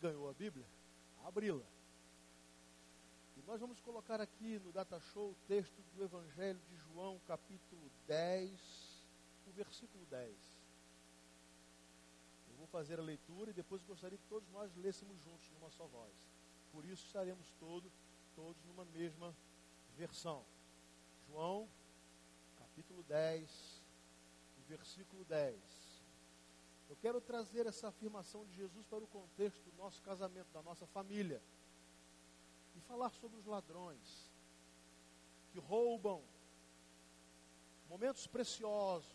ganhou a Bíblia, abri-la. E nós vamos colocar aqui no Data Show o texto do Evangelho de João, capítulo 10, o versículo 10. Eu vou fazer a leitura e depois gostaria que todos nós lêssemos juntos numa só voz. Por isso estaremos todo, todos numa mesma versão. João, capítulo 10, o versículo 10. Eu quero trazer essa afirmação de Jesus para o contexto do nosso casamento, da nossa família. E falar sobre os ladrões que roubam momentos preciosos,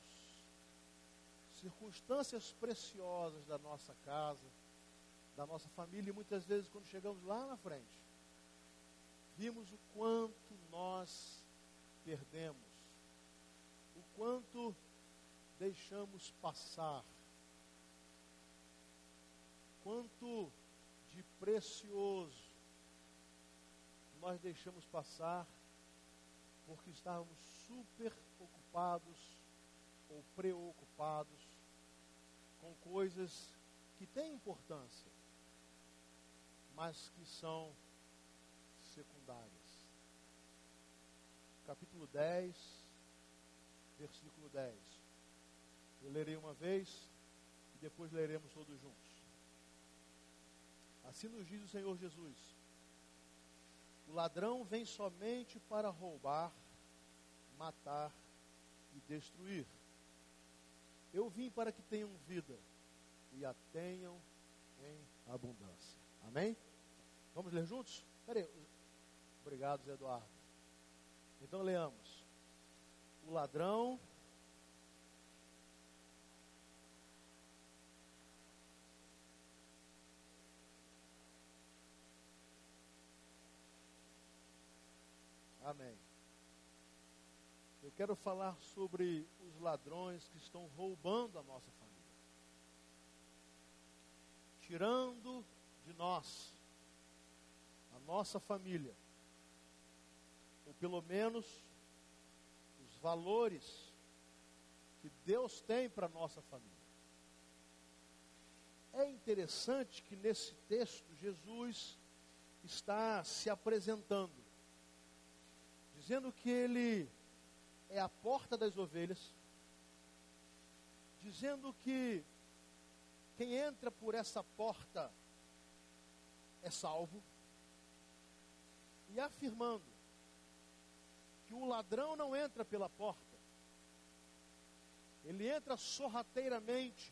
circunstâncias preciosas da nossa casa, da nossa família, e muitas vezes quando chegamos lá na frente, vimos o quanto nós perdemos, o quanto deixamos passar quanto de precioso nós deixamos passar porque estávamos super ocupados ou preocupados com coisas que têm importância, mas que são secundárias. Capítulo 10, versículo 10. Eu lerei uma vez e depois leremos todos juntos. Assim nos diz o Senhor Jesus: O ladrão vem somente para roubar, matar e destruir. Eu vim para que tenham vida e a tenham em abundância. Amém? Vamos ler juntos? Peraí. Obrigado, Eduardo. Então leamos. O ladrão Amém. Eu quero falar sobre os ladrões que estão roubando a nossa família. Tirando de nós, a nossa família, ou pelo menos os valores que Deus tem para a nossa família. É interessante que nesse texto Jesus está se apresentando dizendo que ele é a porta das ovelhas, dizendo que quem entra por essa porta é salvo, e afirmando que o ladrão não entra pela porta, ele entra sorrateiramente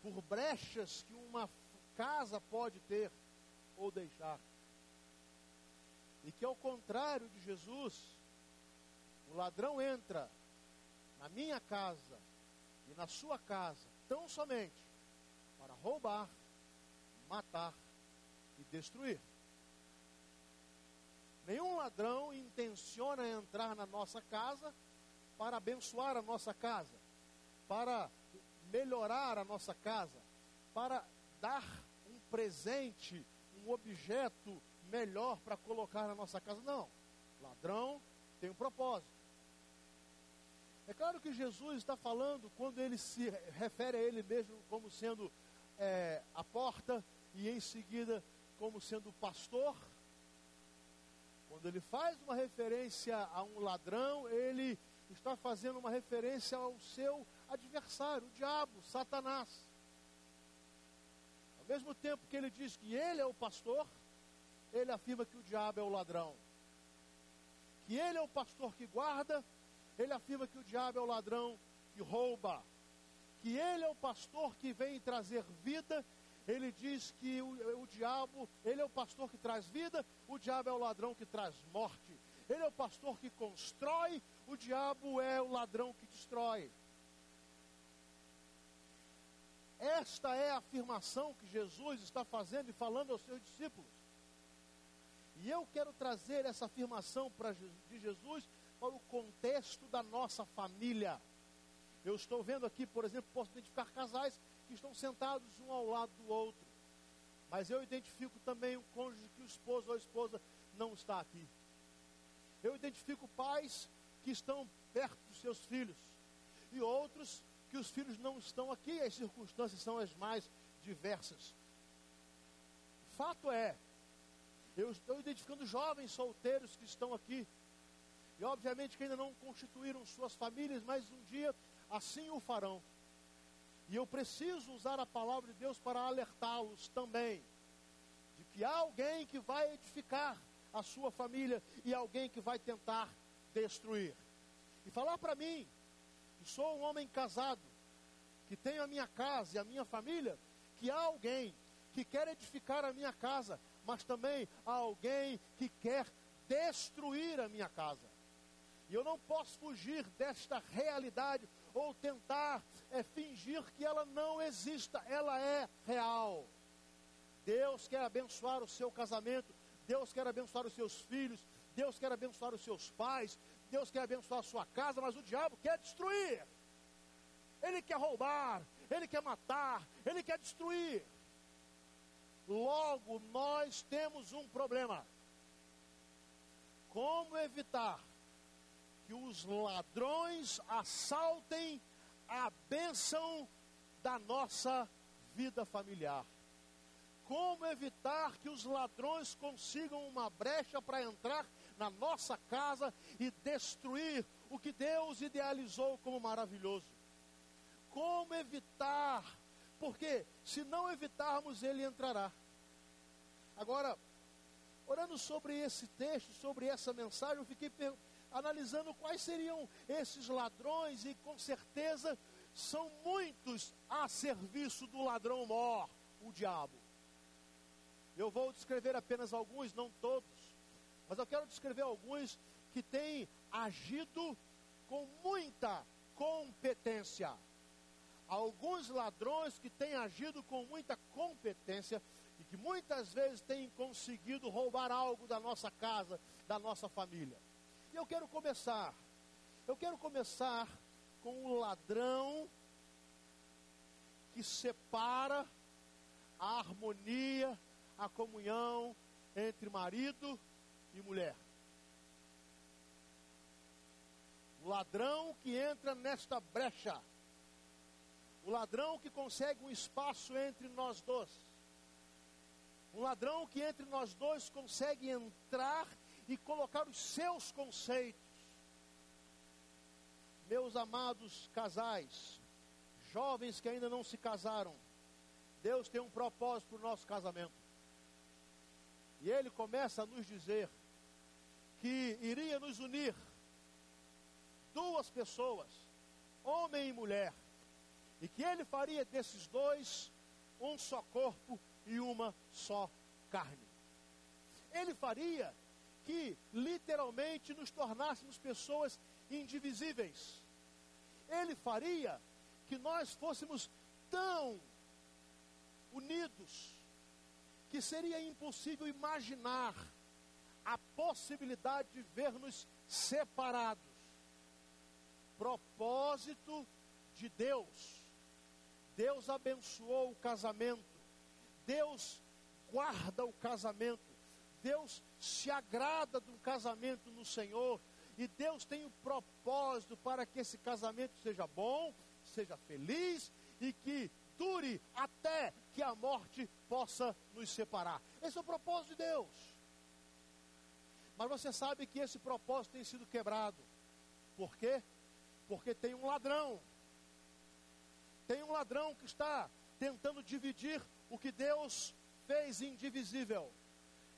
por brechas que uma casa pode ter ou deixar. Que ao contrário de Jesus, o ladrão entra na minha casa e na sua casa tão somente para roubar, matar e destruir. Nenhum ladrão intenciona entrar na nossa casa para abençoar a nossa casa, para melhorar a nossa casa, para dar um presente, um objeto melhor para colocar na nossa casa. Não. Ladrão tem um propósito. É claro que Jesus está falando, quando ele se refere a ele mesmo como sendo é, a porta e em seguida como sendo o pastor. Quando ele faz uma referência a um ladrão, ele está fazendo uma referência ao seu adversário, o diabo, Satanás. Ao mesmo tempo que ele diz que ele é o pastor, ele afirma que o diabo é o ladrão. Que ele é o pastor que guarda, ele afirma que o diabo é o ladrão que rouba. Que ele é o pastor que vem trazer vida, ele diz que o, o diabo, ele é o pastor que traz vida, o diabo é o ladrão que traz morte. Ele é o pastor que constrói, o diabo é o ladrão que destrói. Esta é a afirmação que Jesus está fazendo e falando aos seus discípulos. E eu quero trazer essa afirmação pra, de Jesus para o contexto da nossa família. Eu estou vendo aqui, por exemplo, posso identificar casais que estão sentados um ao lado do outro. Mas eu identifico também um cônjuge que o esposo ou a esposa não está aqui. Eu identifico pais que estão perto dos seus filhos. E outros que os filhos não estão aqui, as circunstâncias são as mais diversas. fato é, eu estou identificando jovens solteiros que estão aqui, e obviamente que ainda não constituíram suas famílias, mas um dia assim o farão. E eu preciso usar a palavra de Deus para alertá-los também de que há alguém que vai edificar a sua família e alguém que vai tentar destruir. E falar para mim, que sou um homem casado, que tenho a minha casa e a minha família, que há alguém que quer edificar a minha casa, mas também há alguém que quer destruir a minha casa. E eu não posso fugir desta realidade ou tentar é, fingir que ela não exista, ela é real. Deus quer abençoar o seu casamento, Deus quer abençoar os seus filhos, Deus quer abençoar os seus pais, Deus quer abençoar a sua casa, mas o diabo quer destruir. Ele quer roubar, ele quer matar, ele quer destruir. Logo, nós temos um problema. Como evitar que os ladrões assaltem a bênção da nossa vida familiar? Como evitar que os ladrões consigam uma brecha para entrar na nossa casa e destruir o que Deus idealizou como maravilhoso? Como evitar? Porque se não evitarmos, ele entrará. Agora, orando sobre esse texto, sobre essa mensagem, eu fiquei analisando quais seriam esses ladrões e com certeza são muitos a serviço do ladrão mor, o diabo. Eu vou descrever apenas alguns, não todos, mas eu quero descrever alguns que têm agido com muita competência. Alguns ladrões que têm agido com muita competência que muitas vezes têm conseguido roubar algo da nossa casa, da nossa família. E eu quero começar, eu quero começar com o ladrão que separa a harmonia a comunhão entre marido e mulher. O ladrão que entra nesta brecha, o ladrão que consegue um espaço entre nós dois, um ladrão que entre nós dois consegue entrar e colocar os seus conceitos. Meus amados casais, jovens que ainda não se casaram, Deus tem um propósito para o nosso casamento. E ele começa a nos dizer que iria nos unir duas pessoas, homem e mulher, e que ele faria desses dois um só corpo e uma só carne. Ele faria que literalmente nos tornássemos pessoas indivisíveis. Ele faria que nós fôssemos tão unidos que seria impossível imaginar a possibilidade de ver-nos separados. Propósito de Deus. Deus abençoou o casamento. Deus guarda o casamento. Deus se agrada do casamento no Senhor. E Deus tem o um propósito para que esse casamento seja bom, seja feliz e que dure até que a morte possa nos separar. Esse é o propósito de Deus. Mas você sabe que esse propósito tem sido quebrado. Por quê? Porque tem um ladrão. Tem um ladrão que está tentando dividir o que Deus fez indivisível.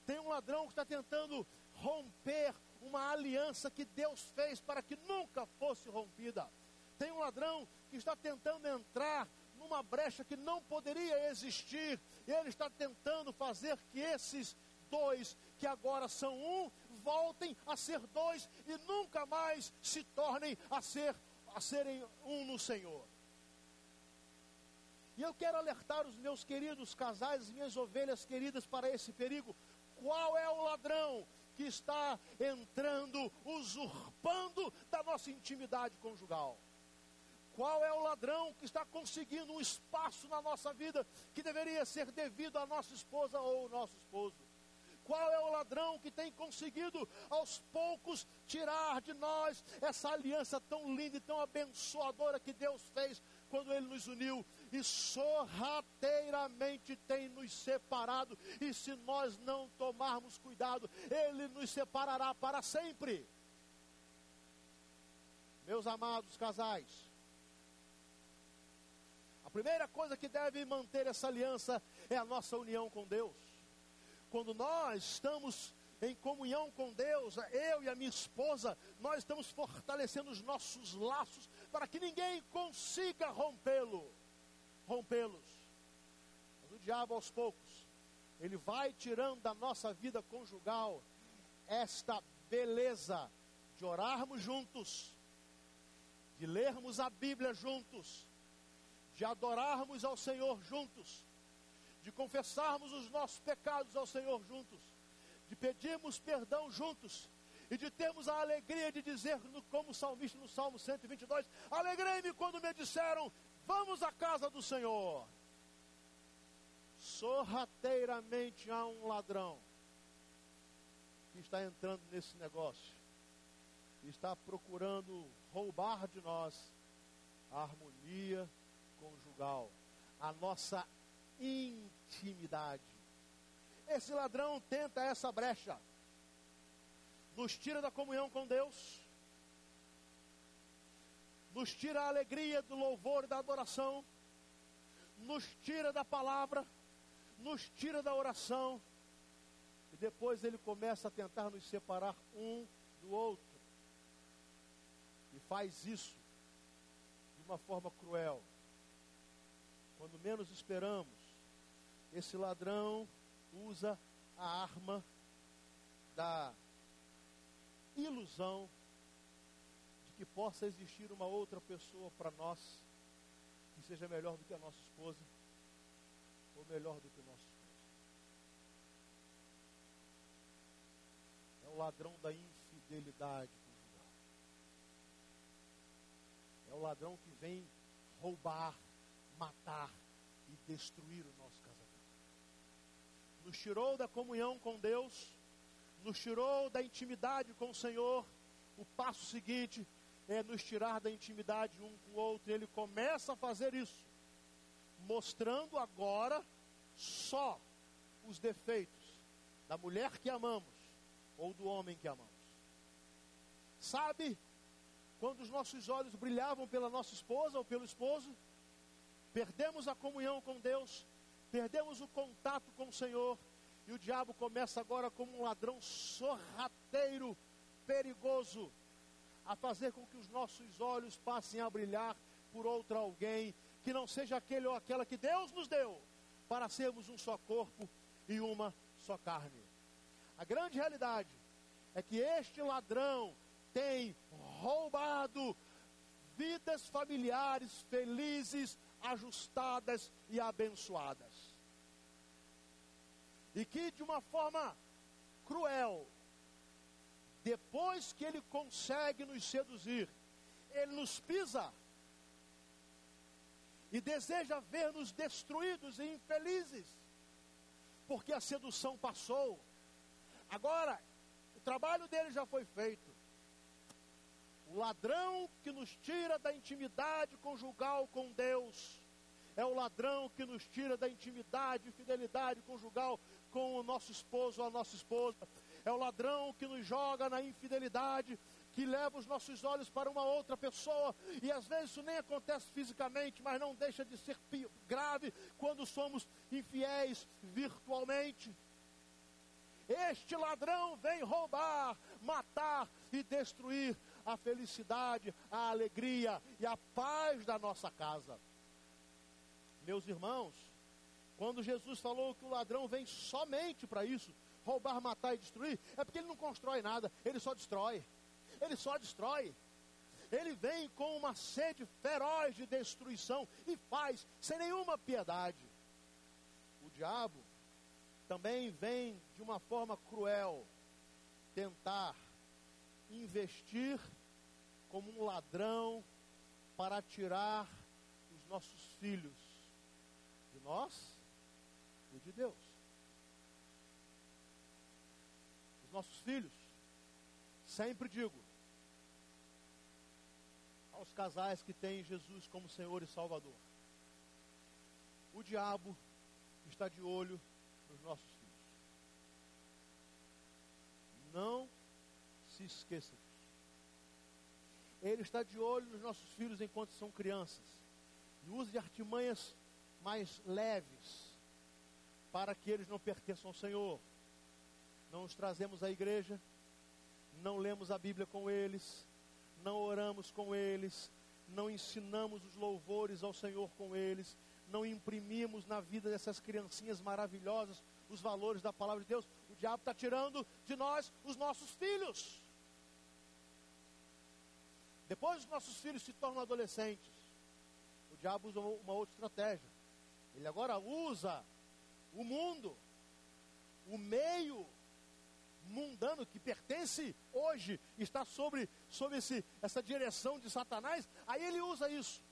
Tem um ladrão que está tentando romper uma aliança que Deus fez para que nunca fosse rompida. Tem um ladrão que está tentando entrar numa brecha que não poderia existir. Ele está tentando fazer que esses dois, que agora são um, voltem a ser dois e nunca mais se tornem a ser a serem um no Senhor. E eu quero alertar os meus queridos casais, as minhas ovelhas queridas para esse perigo. Qual é o ladrão que está entrando, usurpando da nossa intimidade conjugal? Qual é o ladrão que está conseguindo um espaço na nossa vida que deveria ser devido à nossa esposa ou ao nosso esposo? Qual é o ladrão que tem conseguido aos poucos tirar de nós essa aliança tão linda e tão abençoadora que Deus fez quando Ele nos uniu e sorrateiramente tem nos separado, e se nós não tomarmos cuidado, Ele nos separará para sempre. Meus amados casais, a primeira coisa que deve manter essa aliança é a nossa união com Deus. Quando nós estamos em comunhão com Deus, eu e a minha esposa, nós estamos fortalecendo os nossos laços para que ninguém consiga rompê-lo, rompê-los. Mas o diabo aos poucos, ele vai tirando da nossa vida conjugal esta beleza de orarmos juntos, de lermos a Bíblia juntos, de adorarmos ao Senhor juntos, de confessarmos os nossos pecados ao Senhor juntos de pedirmos perdão juntos e de termos a alegria de dizer, como o salmista no Salmo 122, alegrei-me quando me disseram, vamos à casa do Senhor. Sorrateiramente há um ladrão que está entrando nesse negócio está procurando roubar de nós a harmonia conjugal, a nossa intimidade. Esse ladrão tenta essa brecha, nos tira da comunhão com Deus, nos tira a alegria do louvor e da adoração, nos tira da palavra, nos tira da oração, e depois ele começa a tentar nos separar um do outro. E faz isso de uma forma cruel. Quando menos esperamos, esse ladrão usa a arma da ilusão que possa existir uma outra pessoa para nós que seja melhor do que a nossa esposa ou melhor do que o nosso esposo. É o ladrão da infidelidade. É o ladrão que vem roubar, matar e destruir o nosso nos tirou da comunhão com Deus, nos tirou da intimidade com o Senhor. O passo seguinte é nos tirar da intimidade um com o outro. Ele começa a fazer isso, mostrando agora só os defeitos da mulher que amamos ou do homem que amamos. Sabe quando os nossos olhos brilhavam pela nossa esposa ou pelo esposo? Perdemos a comunhão com Deus, perdemos o contato com o Senhor, e o diabo começa agora como um ladrão sorrateiro, perigoso, a fazer com que os nossos olhos passem a brilhar por outro alguém, que não seja aquele ou aquela que Deus nos deu, para sermos um só corpo e uma só carne. A grande realidade é que este ladrão tem roubado vidas familiares felizes, ajustadas e abençoadas. E que de uma forma cruel, depois que ele consegue nos seduzir, ele nos pisa e deseja ver-nos destruídos e infelizes, porque a sedução passou. Agora, o trabalho dele já foi feito. O ladrão que nos tira da intimidade conjugal com Deus é o ladrão que nos tira da intimidade e fidelidade conjugal com o nosso esposo ou a nossa esposa. É o ladrão que nos joga na infidelidade, que leva os nossos olhos para uma outra pessoa, e às vezes isso nem acontece fisicamente, mas não deixa de ser grave quando somos infiéis virtualmente. Este ladrão vem roubar, matar e destruir a felicidade, a alegria e a paz da nossa casa. Meus irmãos, quando Jesus falou que o ladrão vem somente para isso, roubar, matar e destruir, é porque ele não constrói nada, ele só destrói. Ele só destrói. Ele vem com uma sede feroz de destruição e faz sem nenhuma piedade. O diabo também vem de uma forma cruel tentar investir como um ladrão para tirar os nossos filhos de nós e de Deus. Os nossos filhos, sempre digo, aos casais que têm Jesus como Senhor e Salvador, O diabo está de olho nos nossos filhos. Não se esqueça disso. Ele está de olho nos nossos filhos enquanto são crianças. E usa de artimanhas mais leves para que eles não pertençam ao Senhor. Não os trazemos à igreja, não lemos a Bíblia com eles, não oramos com eles, não ensinamos os louvores ao Senhor com eles, não imprimimos na vida dessas criancinhas maravilhosas os valores da palavra de Deus, o diabo está tirando de nós os nossos filhos. Depois os nossos filhos se tornam adolescentes, o diabo usa uma outra estratégia. Ele agora usa o mundo, o meio mundano que pertence hoje, está sobre, sobre esse, essa direção de Satanás, aí ele usa isso.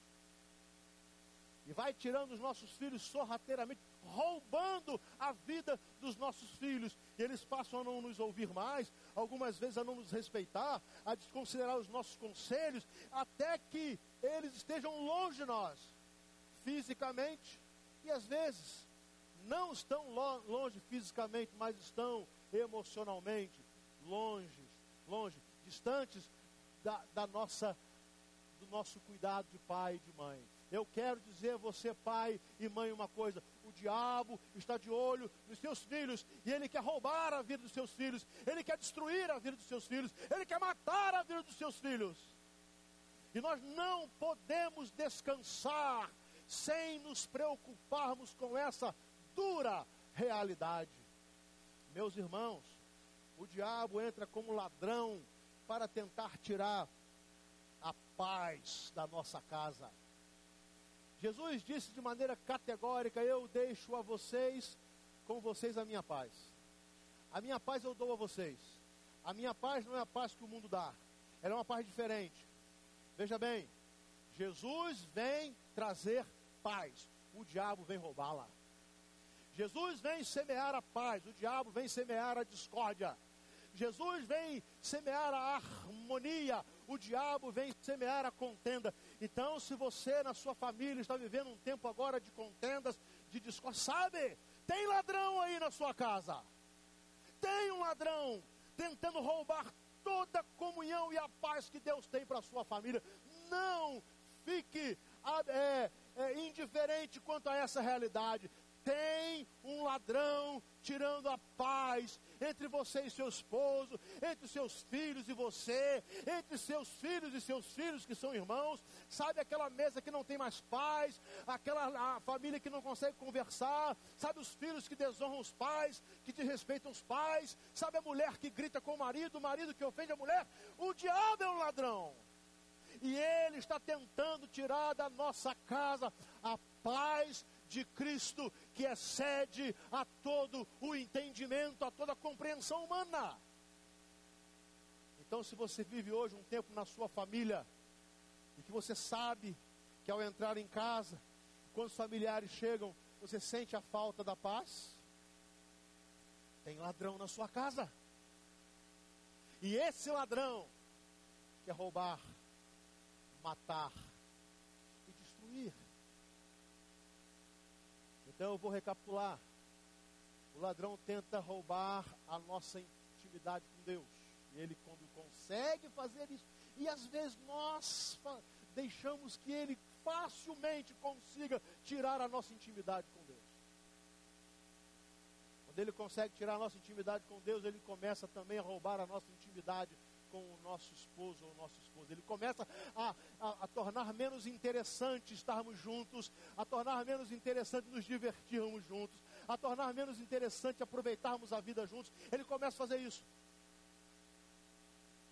E vai tirando os nossos filhos sorrateiramente, roubando a vida dos nossos filhos. E eles passam a não nos ouvir mais, algumas vezes a não nos respeitar, a desconsiderar os nossos conselhos, até que eles estejam longe de nós, fisicamente, e às vezes não estão longe fisicamente, mas estão emocionalmente longe, longe, distantes da, da nossa, do nosso cuidado de pai e de mãe. Eu quero dizer a você, pai e mãe, uma coisa: o diabo está de olho nos seus filhos e ele quer roubar a vida dos seus filhos, ele quer destruir a vida dos seus filhos, ele quer matar a vida dos seus filhos. E nós não podemos descansar sem nos preocuparmos com essa dura realidade. Meus irmãos, o diabo entra como ladrão para tentar tirar a paz da nossa casa. Jesus disse de maneira categórica: Eu deixo a vocês, com vocês a minha paz. A minha paz eu dou a vocês. A minha paz não é a paz que o mundo dá, ela é uma paz diferente. Veja bem, Jesus vem trazer paz, o diabo vem roubá-la. Jesus vem semear a paz, o diabo vem semear a discórdia. Jesus vem semear a harmonia, o diabo vem semear a contenda. Então, se você na sua família está vivendo um tempo agora de contendas, de discórdia, sabe, tem ladrão aí na sua casa. Tem um ladrão tentando roubar toda a comunhão e a paz que Deus tem para a sua família. Não fique é, é, indiferente quanto a essa realidade tem um ladrão tirando a paz entre você e seu esposo, entre seus filhos e você, entre seus filhos e seus filhos que são irmãos. Sabe aquela mesa que não tem mais paz, aquela família que não consegue conversar, sabe os filhos que desonram os pais, que desrespeitam os pais, sabe a mulher que grita com o marido, o marido que ofende a mulher. O diabo é um ladrão. E ele está tentando tirar da nossa casa a paz de Cristo que excede a todo o entendimento, a toda a compreensão humana. Então, se você vive hoje um tempo na sua família e que você sabe que ao entrar em casa, quando os familiares chegam, você sente a falta da paz, tem ladrão na sua casa. E esse ladrão quer roubar, matar e destruir. Então eu vou recapitular. O ladrão tenta roubar a nossa intimidade com Deus. E ele, quando consegue fazer isso, e às vezes nós deixamos que ele facilmente consiga tirar a nossa intimidade com Deus. Quando ele consegue tirar a nossa intimidade com Deus, ele começa também a roubar a nossa intimidade com o nosso esposo ou nossa esposa. Ele começa a, a, a, tornar menos interessante estarmos juntos, a tornar menos interessante nos divertirmos juntos, a tornar menos interessante aproveitarmos a vida juntos. Ele começa a fazer isso.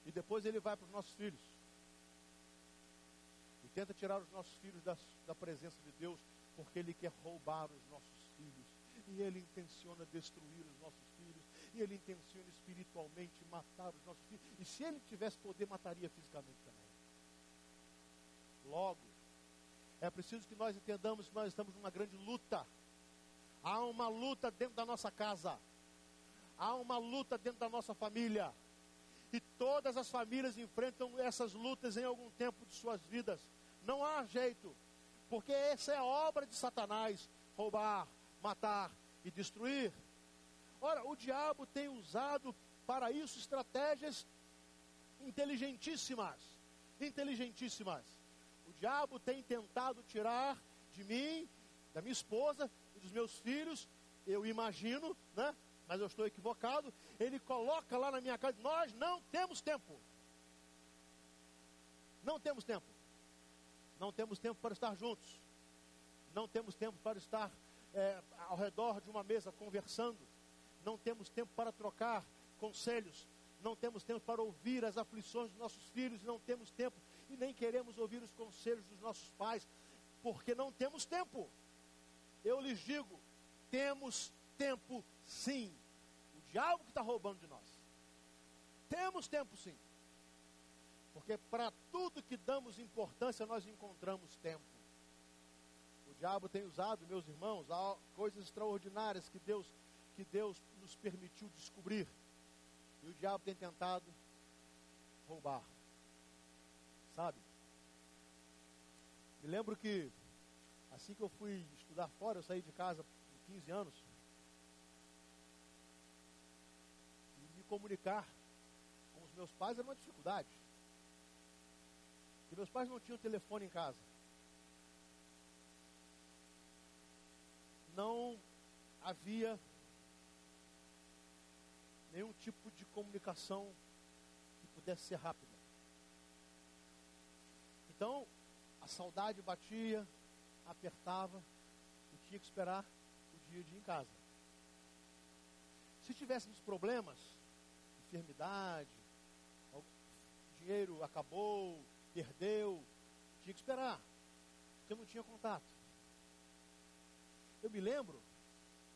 E depois ele vai para os nossos filhos. E tenta tirar os nossos filhos da, da presença de Deus, porque ele quer roubar os nossos filhos. E ele intenciona destruir os nossos filhos e ele intenciona espiritualmente matar os nossos filhos. E se ele tivesse poder, mataria fisicamente também. Logo, é preciso que nós entendamos que nós estamos numa grande luta. Há uma luta dentro da nossa casa. Há uma luta dentro da nossa família. E todas as famílias enfrentam essas lutas em algum tempo de suas vidas. Não há jeito, porque essa é a obra de Satanás roubar, matar e destruir. Ora, o diabo tem usado para isso estratégias inteligentíssimas. Inteligentíssimas. O diabo tem tentado tirar de mim, da minha esposa e dos meus filhos, eu imagino, né? Mas eu estou equivocado. Ele coloca lá na minha casa, nós não temos tempo. Não temos tempo. Não temos tempo para estar juntos. Não temos tempo para estar é, ao redor de uma mesa conversando. Não temos tempo para trocar conselhos. Não temos tempo para ouvir as aflições dos nossos filhos. Não temos tempo e nem queremos ouvir os conselhos dos nossos pais, porque não temos tempo. Eu lhes digo: temos tempo sim. O diabo que está roubando de nós. Temos tempo sim. Porque para tudo que damos importância, nós encontramos tempo. O diabo tem usado, meus irmãos, coisas extraordinárias que Deus, que Deus nos permitiu descobrir. E o diabo tem tentado roubar. Sabe? Me lembro que assim que eu fui estudar fora, eu saí de casa com 15 anos. E me comunicar com os meus pais era uma dificuldade. E meus pais não tinham telefone em casa. Não havia nenhum tipo de comunicação que pudesse ser rápida. Então, a saudade batia, apertava e tinha que esperar o dia de ir em casa. Se tivéssemos problemas, enfermidade, dinheiro acabou, perdeu, tinha que esperar, porque não tinha contato. Eu me lembro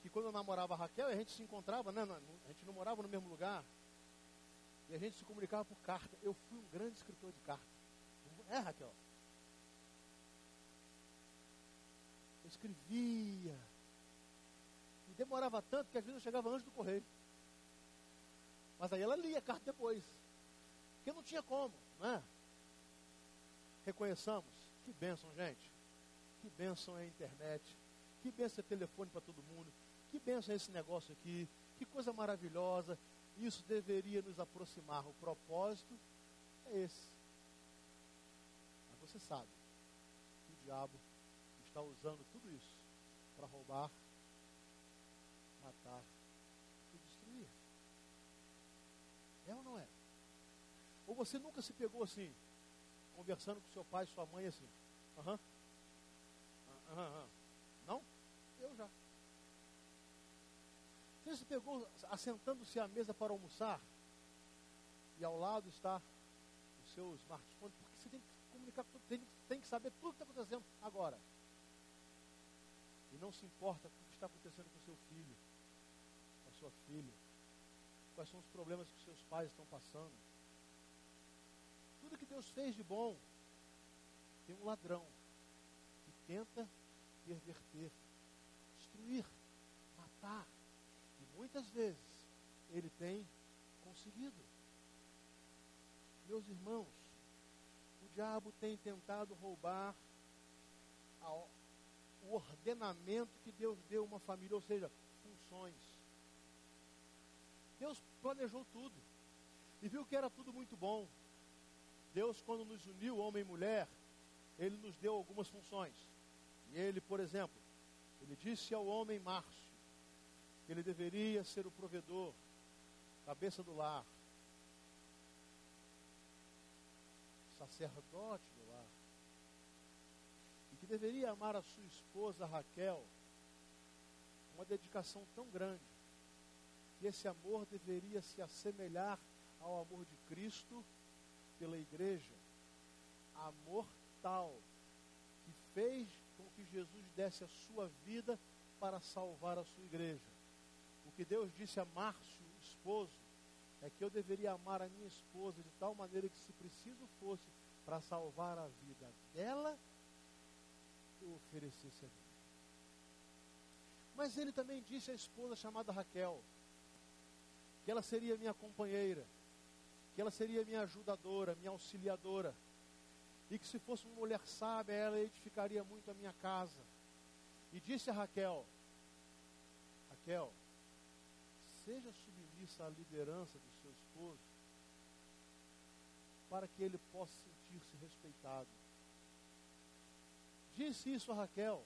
que quando eu namorava a Raquel, a gente se encontrava, né, a gente não morava no mesmo lugar, e a gente se comunicava por carta. Eu fui um grande escritor de carta. É, Raquel? Eu escrevia. E demorava tanto que às vezes eu chegava antes do correio. Mas aí ela lia a carta depois. Porque não tinha como, né? reconheçamos. Que bênção, gente. Que bênção é a internet. Que bênção é telefone para todo mundo. Que bênção é esse negócio aqui. Que coisa maravilhosa. Isso deveria nos aproximar. O propósito é esse. Mas você sabe que o diabo está usando tudo isso para roubar, matar e destruir. É ou não é? Ou você nunca se pegou assim, conversando com seu pai sua mãe assim. Aham. Uhum. Uhum. Não? Eu já. Você se pegou assentando-se à mesa para almoçar e ao lado está o seu smartphone, porque você tem que comunicar, tem, tem que saber tudo que está acontecendo agora. E não se importa com o que está acontecendo com seu filho, com a sua filha, quais são os problemas que seus pais estão passando tudo que Deus fez de bom, tem um ladrão que tenta perverter, destruir, matar. Muitas vezes ele tem conseguido. Meus irmãos, o diabo tem tentado roubar o ordenamento que Deus deu a uma família, ou seja, funções. Deus planejou tudo e viu que era tudo muito bom. Deus, quando nos uniu, homem e mulher, ele nos deu algumas funções. E ele, por exemplo, ele disse ao homem que ele deveria ser o provedor, cabeça do lar, sacerdote do lar, e que deveria amar a sua esposa Raquel uma dedicação tão grande, que esse amor deveria se assemelhar ao amor de Cristo pela igreja, amor tal que fez com que Jesus desse a sua vida para salvar a sua igreja. O que Deus disse a Márcio, esposo, é que eu deveria amar a minha esposa de tal maneira que, se preciso fosse, para salvar a vida dela, eu oferecesse a vida. Mas ele também disse à esposa chamada Raquel, que ela seria minha companheira, que ela seria minha ajudadora, minha auxiliadora, e que se fosse uma mulher sábia, ela edificaria muito a minha casa. E disse a Raquel: Raquel, seja submissa à liderança do seu esposo, para que ele possa sentir-se respeitado. Disse isso a Raquel,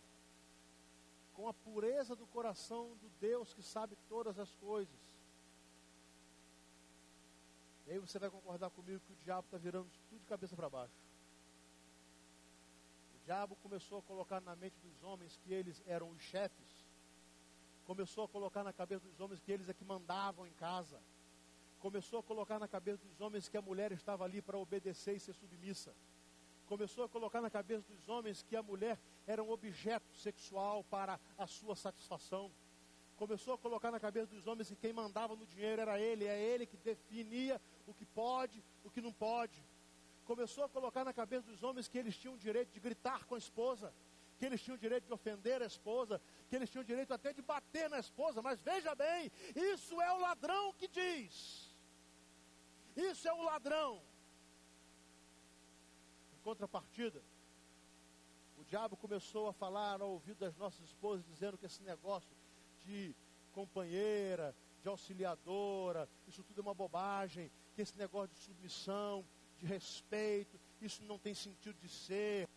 com a pureza do coração do Deus que sabe todas as coisas. E aí você vai concordar comigo que o diabo está virando tudo de cabeça para baixo. O diabo começou a colocar na mente dos homens que eles eram os chefes. Começou a colocar na cabeça dos homens que eles é que mandavam em casa. Começou a colocar na cabeça dos homens que a mulher estava ali para obedecer e ser submissa. Começou a colocar na cabeça dos homens que a mulher era um objeto sexual para a sua satisfação começou a colocar na cabeça dos homens que quem mandava no dinheiro era ele, é ele que definia o que pode, o que não pode. Começou a colocar na cabeça dos homens que eles tinham o direito de gritar com a esposa, que eles tinham o direito de ofender a esposa, que eles tinham o direito até de bater na esposa, mas veja bem, isso é o ladrão que diz. Isso é o ladrão. Em contrapartida, o diabo começou a falar ao ouvido das nossas esposas, dizendo que esse negócio de companheira, de auxiliadora, isso tudo é uma bobagem, que esse negócio de submissão, de respeito, isso não tem sentido de ser.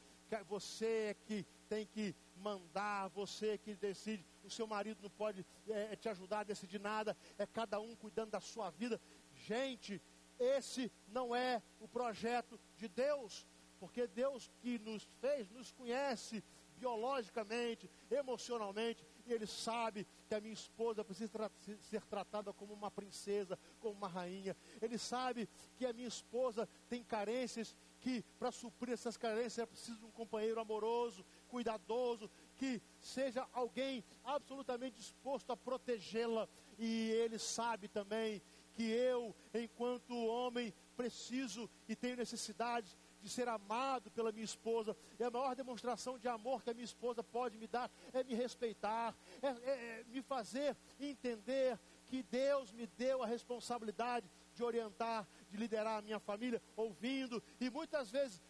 Você é que tem que mandar, você é que decide. O seu marido não pode é, é, te ajudar a decidir nada, é cada um cuidando da sua vida. Gente, esse não é o projeto de Deus, porque Deus que nos fez, nos conhece biologicamente, emocionalmente, e Ele sabe que a minha esposa precisa tra ser tratada como uma princesa, como uma rainha. Ele sabe que a minha esposa tem carências, que para suprir essas carências é preciso um companheiro amoroso, cuidadoso, que seja alguém absolutamente disposto a protegê-la. E Ele sabe também que eu, enquanto homem, preciso e tenho necessidades de ser amado pela minha esposa. E a maior demonstração de amor que a minha esposa pode me dar é me respeitar, é, é, é me fazer entender que Deus me deu a responsabilidade de orientar, de liderar a minha família, ouvindo e muitas vezes,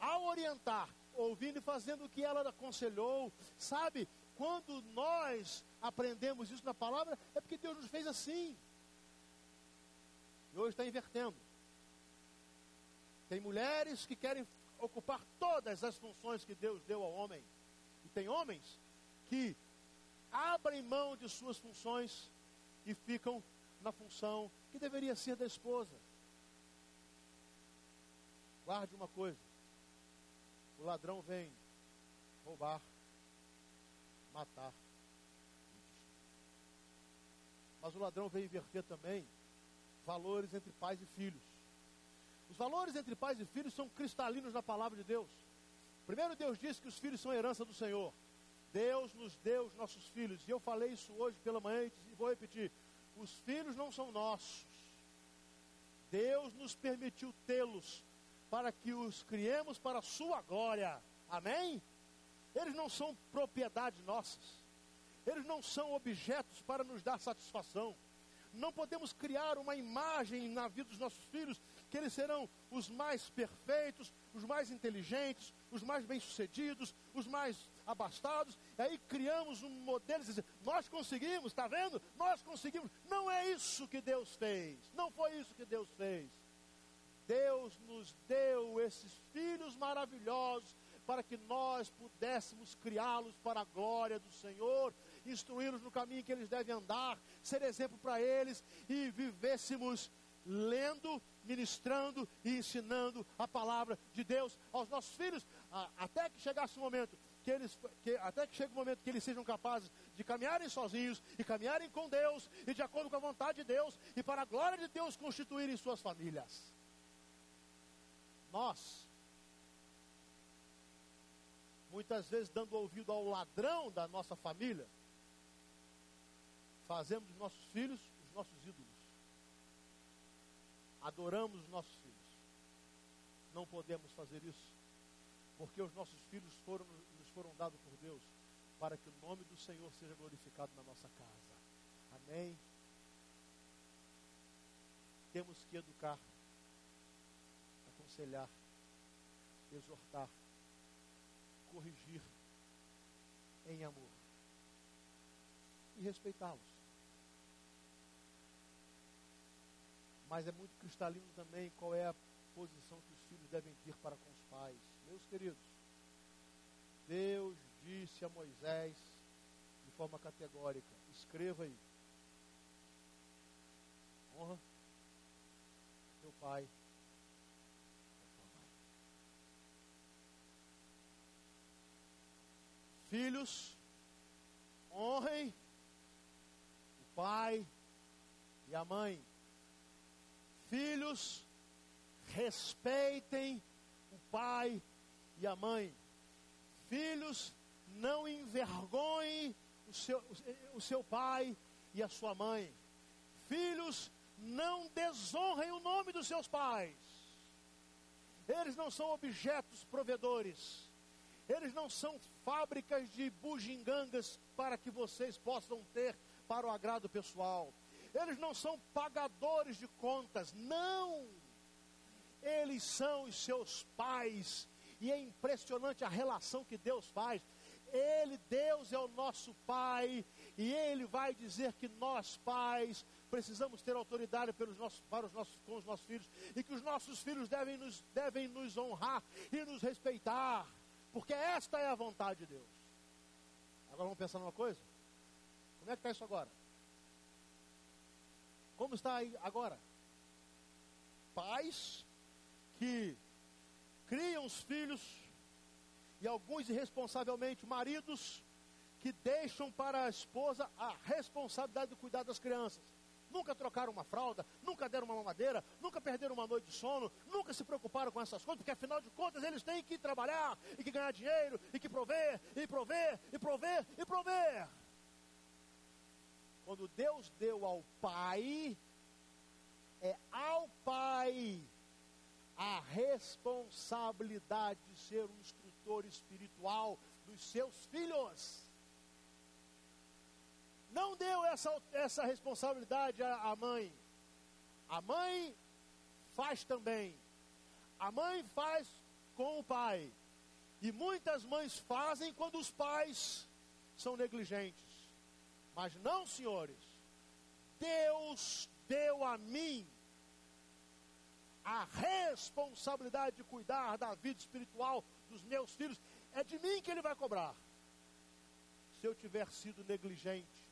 ao orientar, ouvindo e fazendo o que ela aconselhou, sabe? Quando nós aprendemos isso na palavra, é porque Deus nos fez assim. E hoje está invertendo. Tem mulheres que querem ocupar todas as funções que Deus deu ao homem. E tem homens que abrem mão de suas funções e ficam na função que deveria ser da esposa. Guarde uma coisa: o ladrão vem roubar, matar. Mas o ladrão vem inverter também valores entre pais e filhos. Os valores entre pais e filhos são cristalinos na palavra de Deus. Primeiro, Deus disse que os filhos são herança do Senhor. Deus nos deu os nossos filhos. E eu falei isso hoje pela manhã e vou repetir: os filhos não são nossos. Deus nos permitiu tê-los para que os criemos para a sua glória. Amém? Eles não são propriedade nossas. Eles não são objetos para nos dar satisfação. Não podemos criar uma imagem na vida dos nossos filhos que eles serão os mais perfeitos, os mais inteligentes, os mais bem-sucedidos, os mais abastados. E aí criamos um modelo e dizemos, nós conseguimos, está vendo? Nós conseguimos. Não é isso que Deus fez. Não foi isso que Deus fez. Deus nos deu esses filhos maravilhosos para que nós pudéssemos criá-los para a glória do Senhor, instruí-los no caminho que eles devem andar, ser exemplo para eles e vivêssemos lendo, ministrando e ensinando a palavra de Deus aos nossos filhos, até que chegasse o momento que eles, que, até que chegue o momento que eles sejam capazes de caminharem sozinhos e caminharem com Deus e de acordo com a vontade de Deus e para a glória de Deus constituírem suas famílias. Nós, muitas vezes dando ouvido ao ladrão da nossa família, fazemos nossos filhos os nossos ídolos adoramos os nossos filhos. Não podemos fazer isso, porque os nossos filhos foram, nos foram dados por Deus para que o nome do Senhor seja glorificado na nossa casa. Amém? Temos que educar, aconselhar, exortar, corrigir, em amor e respeitá-los. Mas é muito cristalino também qual é a posição que os filhos devem ter para com os pais. Meus queridos, Deus disse a Moisés de forma categórica: escreva aí. Honra teu pai Filhos, honrem o pai e a mãe. Filhos, respeitem o pai e a mãe. Filhos, não envergonhem o seu, o seu pai e a sua mãe. Filhos, não desonrem o nome dos seus pais. Eles não são objetos provedores. Eles não são fábricas de bugigangas para que vocês possam ter para o agrado pessoal. Eles não são pagadores de contas, não. Eles são os seus pais. E é impressionante a relação que Deus faz. Ele, Deus, é o nosso Pai, e Ele vai dizer que nós, pais, precisamos ter autoridade pelos nossos, para os nossos, com os nossos filhos, e que os nossos filhos devem nos, devem nos honrar e nos respeitar. Porque esta é a vontade de Deus. Agora vamos pensar numa coisa? Como é que está isso agora? Como está aí agora? Pais que criam os filhos e alguns irresponsavelmente maridos que deixam para a esposa a responsabilidade de cuidar das crianças nunca trocaram uma fralda, nunca deram uma mamadeira, nunca perderam uma noite de sono, nunca se preocuparam com essas coisas, porque afinal de contas eles têm que trabalhar e que ganhar dinheiro e que prover, e prover, e prover, e prover. Quando Deus deu ao pai, é ao pai a responsabilidade de ser um instrutor espiritual dos seus filhos não deu essa, essa responsabilidade à, à mãe. A mãe faz também. A mãe faz com o pai. E muitas mães fazem quando os pais são negligentes. Mas não, senhores. Deus deu a mim a responsabilidade de cuidar da vida espiritual dos meus filhos. É de mim que ele vai cobrar. Se eu tiver sido negligente,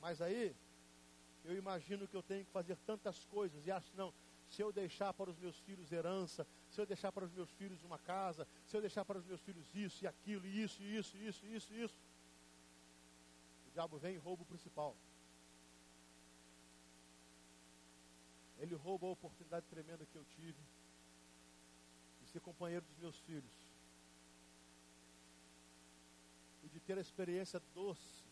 mas aí, eu imagino que eu tenho que fazer tantas coisas e acho, não, se eu deixar para os meus filhos herança, se eu deixar para os meus filhos uma casa, se eu deixar para os meus filhos isso e aquilo, e isso, e isso, e isso, e isso, e isso. Diabo vem e rouba o principal. Ele rouba a oportunidade tremenda que eu tive de ser companheiro dos meus filhos. E de ter a experiência doce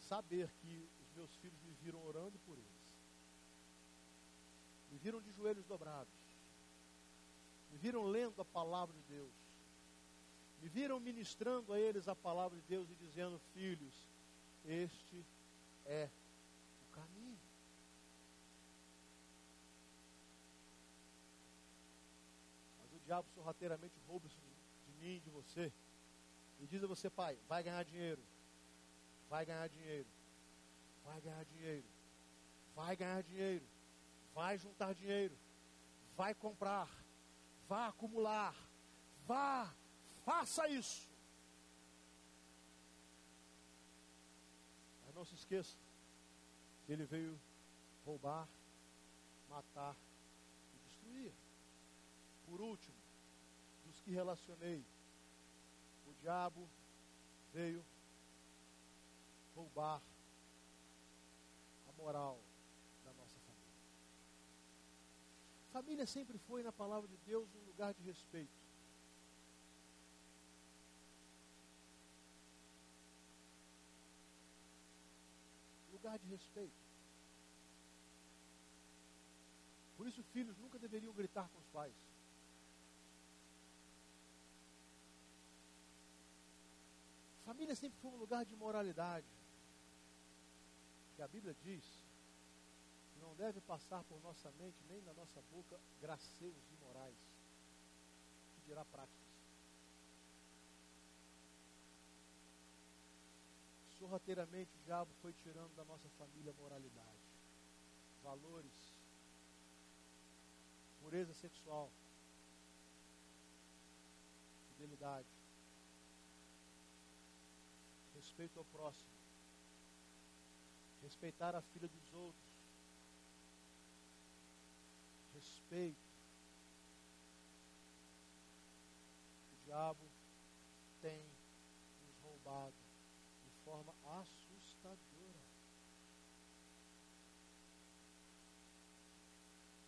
saber que os meus filhos me viram orando por eles, me viram de joelhos dobrados, me viram lendo a palavra de Deus, me viram ministrando a eles a palavra de Deus e dizendo: Filhos, este é o caminho. Mas o diabo sorrateiramente rouba isso de mim e de você. E diz a você, pai, vai ganhar dinheiro vai ganhar dinheiro, vai ganhar dinheiro, vai ganhar dinheiro, vai juntar dinheiro, vai comprar, vai acumular, vá, faça isso. Mas não se esqueça, ele veio roubar, matar e destruir. Por último, dos que relacionei, o diabo veio roubar a moral da nossa família. Família sempre foi, na palavra de Deus, um lugar de respeito. Lugar de respeito. Por isso, filhos nunca deveriam gritar com os pais. Família sempre foi um lugar de moralidade que a Bíblia diz que não deve passar por nossa mente nem na nossa boca graceiros imorais, que dirá práticas. Sorrateiramente o diabo foi tirando da nossa família moralidade, valores, pureza sexual, fidelidade, respeito ao próximo, respeitar a filha dos outros, respeito. O diabo tem nos roubado forma assustadora.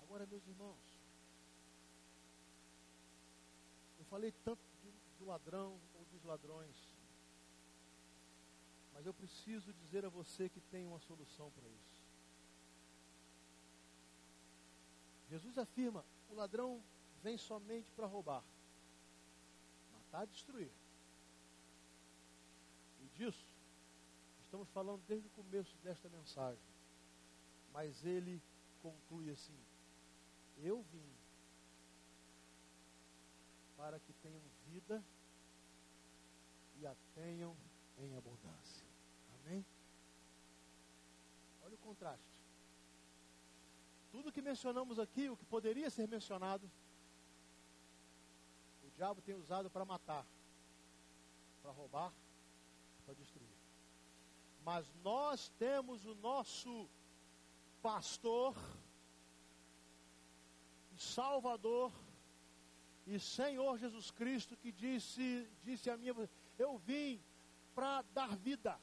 Agora, meus irmãos, eu falei tanto do, do ladrão ou dos ladrões, mas eu preciso dizer a você que tem uma solução para isso. Jesus afirma: o ladrão vem somente para roubar, matar e destruir. E disso, estamos falando desde o começo desta mensagem. Mas ele conclui assim: Eu vim para que tenham vida e a tenham em abundância. Amém? Olha o contraste. Tudo que mencionamos aqui, o que poderia ser mencionado, o diabo tem usado para matar, para roubar, para destruir. Mas nós temos o nosso pastor, Salvador e Senhor Jesus Cristo que disse, disse a mim, eu vim para dar vida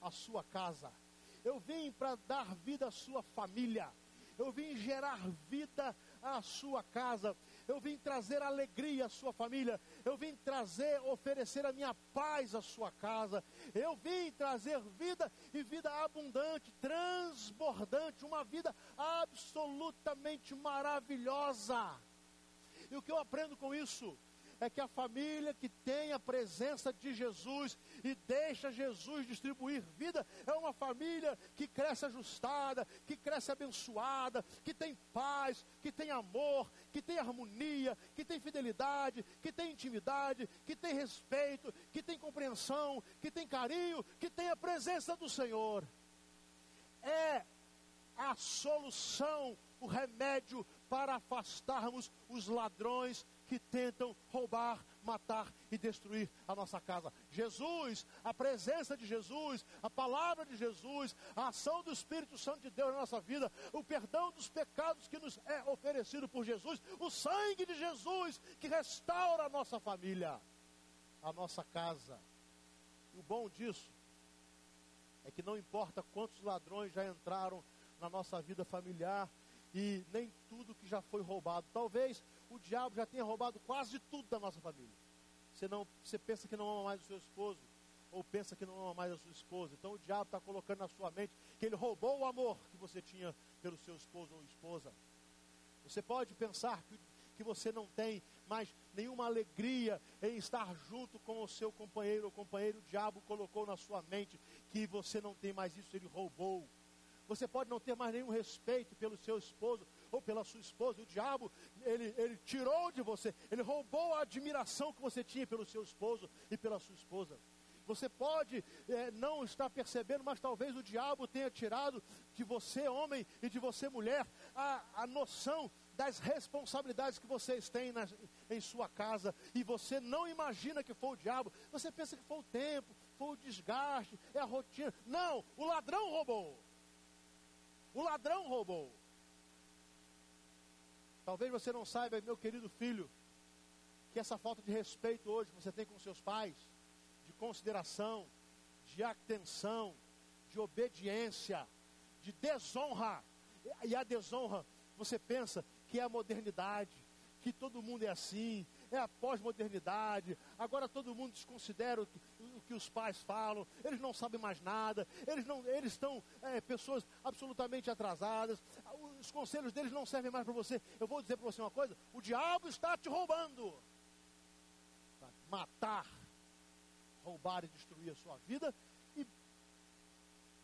à sua casa. Eu vim para dar vida à sua família eu vim gerar vida à sua casa, eu vim trazer alegria à sua família, eu vim trazer, oferecer a minha paz à sua casa, eu vim trazer vida e vida abundante, transbordante, uma vida absolutamente maravilhosa. E o que eu aprendo com isso? É que a família que tem a presença de Jesus e deixa Jesus distribuir vida é uma família que cresce ajustada, que cresce abençoada, que tem paz, que tem amor, que tem harmonia, que tem fidelidade, que tem intimidade, que tem respeito, que tem compreensão, que tem carinho, que tem a presença do Senhor. É a solução, o remédio para afastarmos os ladrões que tentam roubar, matar e destruir a nossa casa. Jesus, a presença de Jesus, a palavra de Jesus, a ação do Espírito Santo de Deus na nossa vida, o perdão dos pecados que nos é oferecido por Jesus, o sangue de Jesus que restaura a nossa família, a nossa casa. E o bom disso é que não importa quantos ladrões já entraram na nossa vida familiar e nem tudo que já foi roubado. Talvez o diabo já tenha roubado quase tudo da nossa família. Você, não, você pensa que não ama mais o seu esposo, ou pensa que não ama mais a sua esposa. Então o diabo está colocando na sua mente que ele roubou o amor que você tinha pelo seu esposo ou esposa. Você pode pensar que, que você não tem mais nenhuma alegria em estar junto com o seu companheiro ou companheiro. O diabo colocou na sua mente que você não tem mais isso, ele roubou. Você pode não ter mais nenhum respeito pelo seu esposo ou pela sua esposa. O diabo, ele, ele tirou de você, ele roubou a admiração que você tinha pelo seu esposo e pela sua esposa. Você pode é, não estar percebendo, mas talvez o diabo tenha tirado de você, homem, e de você, mulher, a, a noção das responsabilidades que vocês têm na, em sua casa, e você não imagina que foi o diabo, você pensa que foi o tempo, foi o desgaste, é a rotina. Não, o ladrão roubou. O ladrão roubou. Talvez você não saiba, meu querido filho, que essa falta de respeito hoje que você tem com seus pais, de consideração, de atenção, de obediência, de desonra, e a desonra, você pensa que é a modernidade, que todo mundo é assim, é a pós-modernidade, agora todo mundo desconsidera o que, o que, os pais falam, eles não sabem mais nada, eles, não, eles estão é, pessoas absolutamente atrasadas, os conselhos deles não servem mais para você. Eu vou dizer para você uma coisa: o diabo está te roubando. Para matar, roubar e destruir a sua vida e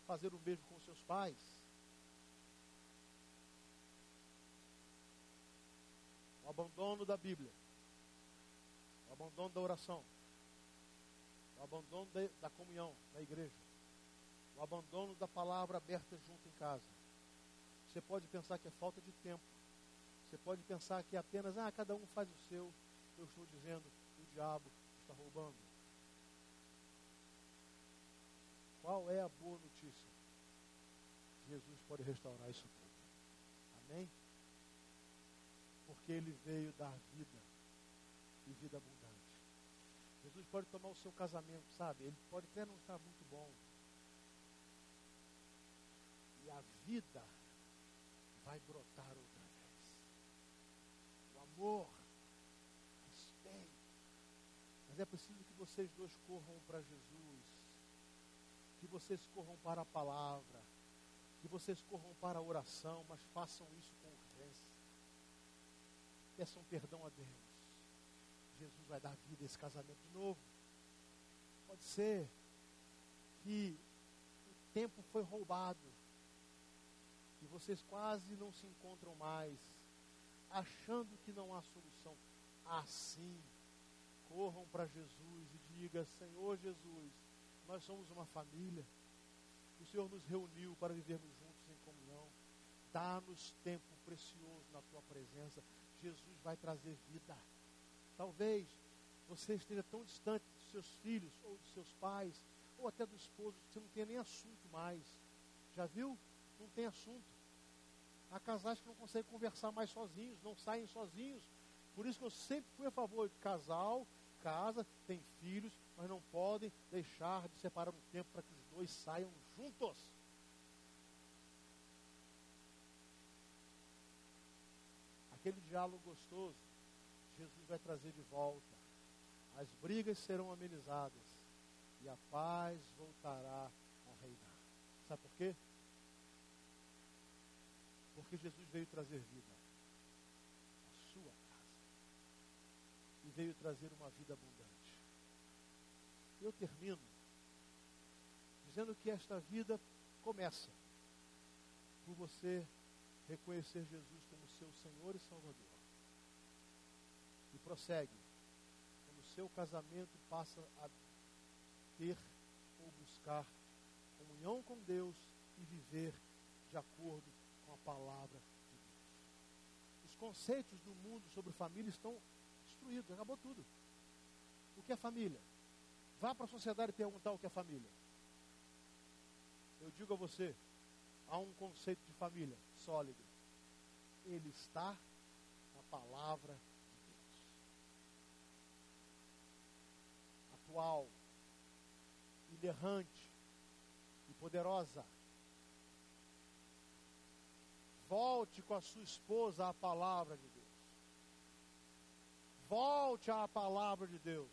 fazer o mesmo com seus pais. O abandono da Bíblia, abandono da oração, o abandono da, da comunhão da igreja, o abandono da palavra aberta junto em casa. Você pode pensar que é falta de tempo. Você pode pensar que é apenas, ah, cada um faz o seu. Eu estou dizendo, o diabo está roubando. Qual é a boa notícia? Jesus pode restaurar isso tudo. Amém? Porque ele veio dar vida e vida abundante. Jesus pode tomar o seu casamento, sabe? Ele pode até não estar muito bom. E a vida vai brotar outra vez. O amor, respeito. Mas é preciso que vocês dois corram para Jesus. Que vocês corram para a palavra. Que vocês corram para a oração, mas façam isso com urgência. Peçam perdão a Deus. Jesus vai dar vida a esse casamento de novo. Pode ser que o tempo foi roubado e vocês quase não se encontram mais, achando que não há solução. Assim, corram para Jesus e diga: Senhor Jesus, nós somos uma família. O Senhor nos reuniu para vivermos juntos em comunhão. Dá-nos tempo precioso na tua presença. Jesus vai trazer vida. Talvez você esteja tão distante dos seus filhos, ou dos seus pais, ou até do esposo, que você não tenha nem assunto mais. Já viu? Não tem assunto. Há casais que não conseguem conversar mais sozinhos, não saem sozinhos. Por isso que eu sempre fui a favor de casal, casa, tem filhos, mas não podem deixar de separar um tempo para que os dois saiam juntos. Aquele diálogo gostoso, Jesus vai trazer de volta. As brigas serão amenizadas e a paz voltará a reinar. Sabe por quê? Porque Jesus veio trazer vida à sua casa. E veio trazer uma vida abundante. Eu termino dizendo que esta vida começa por você reconhecer Jesus como seu Senhor e Salvador. Prossegue quando o seu casamento passa a ter ou buscar comunhão com Deus e viver de acordo com a palavra de Deus. Os conceitos do mundo sobre família estão destruídos, acabou tudo. O que é família? Vá para a sociedade perguntar o que é família. Eu digo a você, há um conceito de família sólido. Ele está na palavra de Deus. Atual, inerrante e poderosa Volte com a sua esposa à palavra de Deus. Volte à palavra de Deus.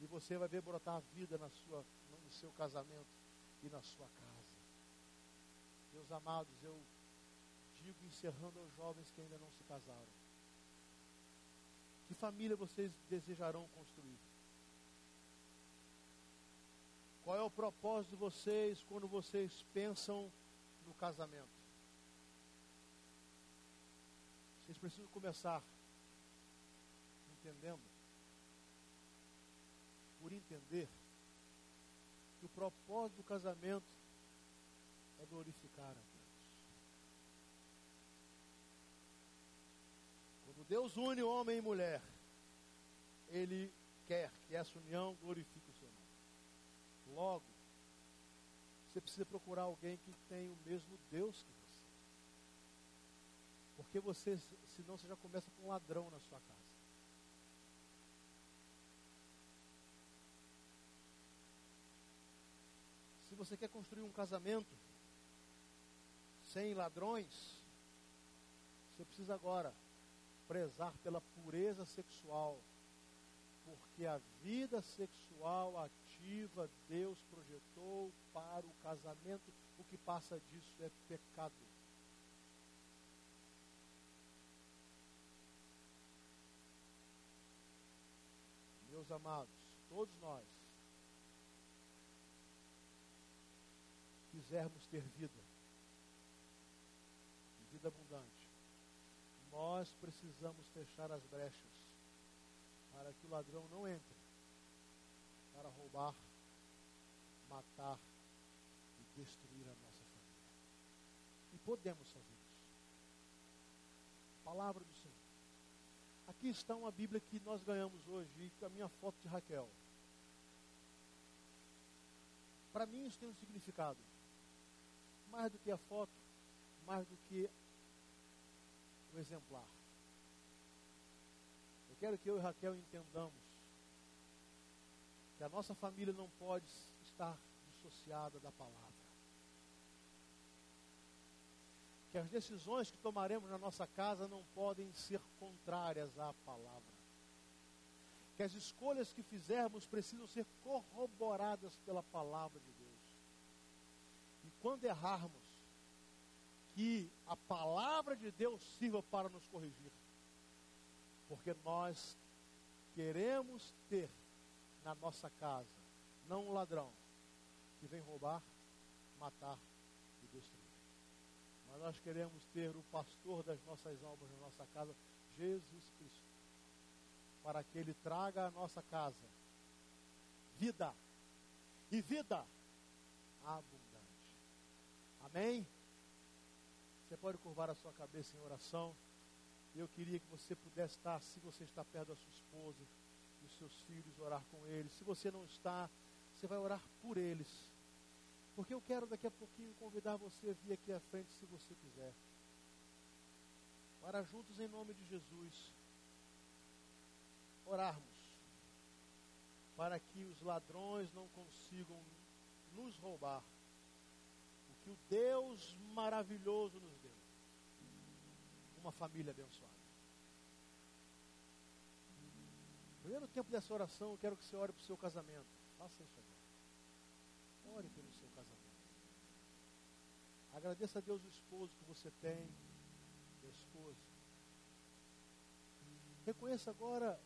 E você vai ver brotar vida na sua, no seu casamento e na sua casa. Meus amados, eu digo encerrando aos jovens que ainda não se casaram. Que família vocês desejarão construir? Qual é o propósito de vocês quando vocês pensam no casamento? Vocês precisam começar entendendo, por entender, que o propósito do casamento é glorificar a Deus. Quando Deus une homem e mulher, Ele quer que essa união glorifique. Logo, você precisa procurar alguém que tem o mesmo Deus que porque você, senão você já começa com um ladrão na sua casa. Se você quer construir um casamento sem ladrões, você precisa agora prezar pela pureza sexual. Porque a vida sexual Deus projetou para o casamento. O que passa disso é pecado. meus amados, todos nós, quisermos ter vida, vida abundante, nós precisamos fechar as brechas para que o ladrão não entre para roubar, matar e destruir a nossa família. E podemos fazer isso. Palavra do Senhor. Aqui está uma Bíblia que nós ganhamos hoje, com a minha foto de Raquel. Para mim isso tem um significado. Mais do que a foto, mais do que o exemplar. Eu quero que eu e Raquel entendamos que a nossa família não pode estar dissociada da palavra. Que as decisões que tomaremos na nossa casa não podem ser contrárias à palavra. Que as escolhas que fizermos precisam ser corroboradas pela palavra de Deus. E quando errarmos, que a palavra de Deus sirva para nos corrigir. Porque nós queremos ter na nossa casa, não um ladrão que vem roubar, matar e destruir. Mas nós queremos ter o pastor das nossas almas na nossa casa, Jesus Cristo, para que ele traga à nossa casa vida e vida abundante. Amém? Você pode curvar a sua cabeça em oração. Eu queria que você pudesse estar, se você está perto da sua esposa, dos seus filhos, orar com eles. Se você não está, você vai orar por eles. Porque eu quero daqui a pouquinho convidar você a vir aqui à frente se você quiser. Para juntos em nome de Jesus orarmos para que os ladrões não consigam nos roubar o que o Deus maravilhoso nos deu. Uma família abençoada. Primeiro tempo dessa oração, eu quero que você ore para o seu casamento. Faça isso agora. Ore pelo seu casamento. Agradeça a Deus o esposo que você tem, a esposa. Reconheça agora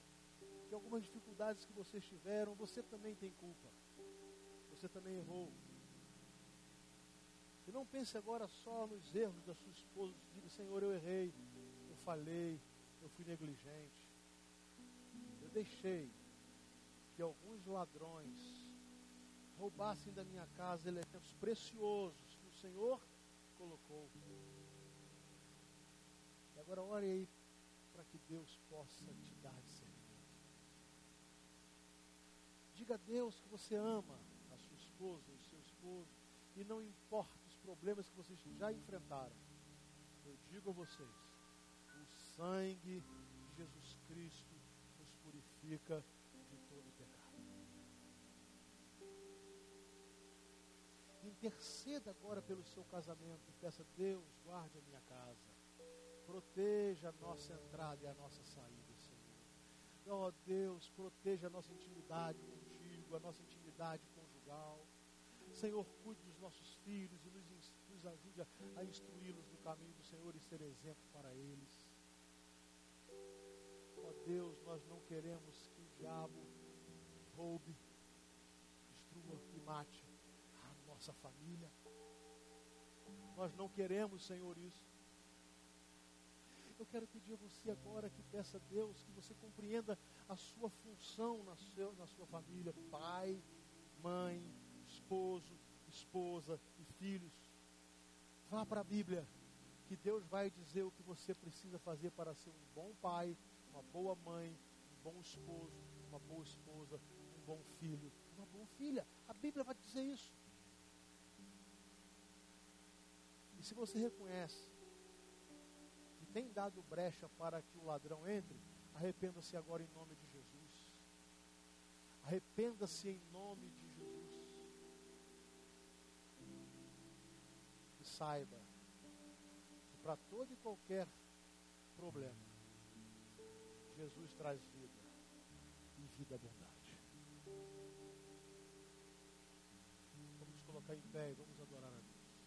que algumas dificuldades que vocês tiveram, você também tem culpa. Você também errou. E não pense agora só nos erros da sua esposa. Diga, Senhor, eu errei, eu falhei, eu fui negligente deixei que alguns ladrões roubassem da minha casa elementos preciosos que o Senhor colocou. E agora ore aí para que Deus possa te dar discernimento. Diga a Deus que você ama a sua esposa, o seu esposo, e não importa os problemas que vocês já enfrentaram. Eu digo a vocês, o sangue de Jesus Cristo purifica de todo pecado. Interceda agora pelo seu casamento e peça, Deus, guarde a minha casa. Proteja a nossa entrada e a nossa saída, Senhor. Ó oh, Deus, proteja a nossa intimidade contigo, a nossa intimidade conjugal. Senhor, cuide dos nossos filhos e nos, nos ajude a instruí-los no caminho do Senhor e ser exemplo para eles. Deus, nós não queremos que o diabo roube, destrua e mate a nossa família. Nós não queremos, Senhor, isso. Eu quero pedir a você agora que peça a Deus que você compreenda a sua função na, seu, na sua família, pai, mãe, esposo, esposa e filhos. Vá para a Bíblia, que Deus vai dizer o que você precisa fazer para ser um bom pai, uma boa mãe, um bom esposo, uma boa esposa, um bom filho, uma boa filha. A Bíblia vai dizer isso. E se você reconhece que tem dado brecha para que o ladrão entre, arrependa-se agora em nome de Jesus. Arrependa-se em nome de Jesus. E saiba que para todo e qualquer problema, Jesus traz vida e vida abundante. Vamos colocar em pé e vamos adorar a Deus.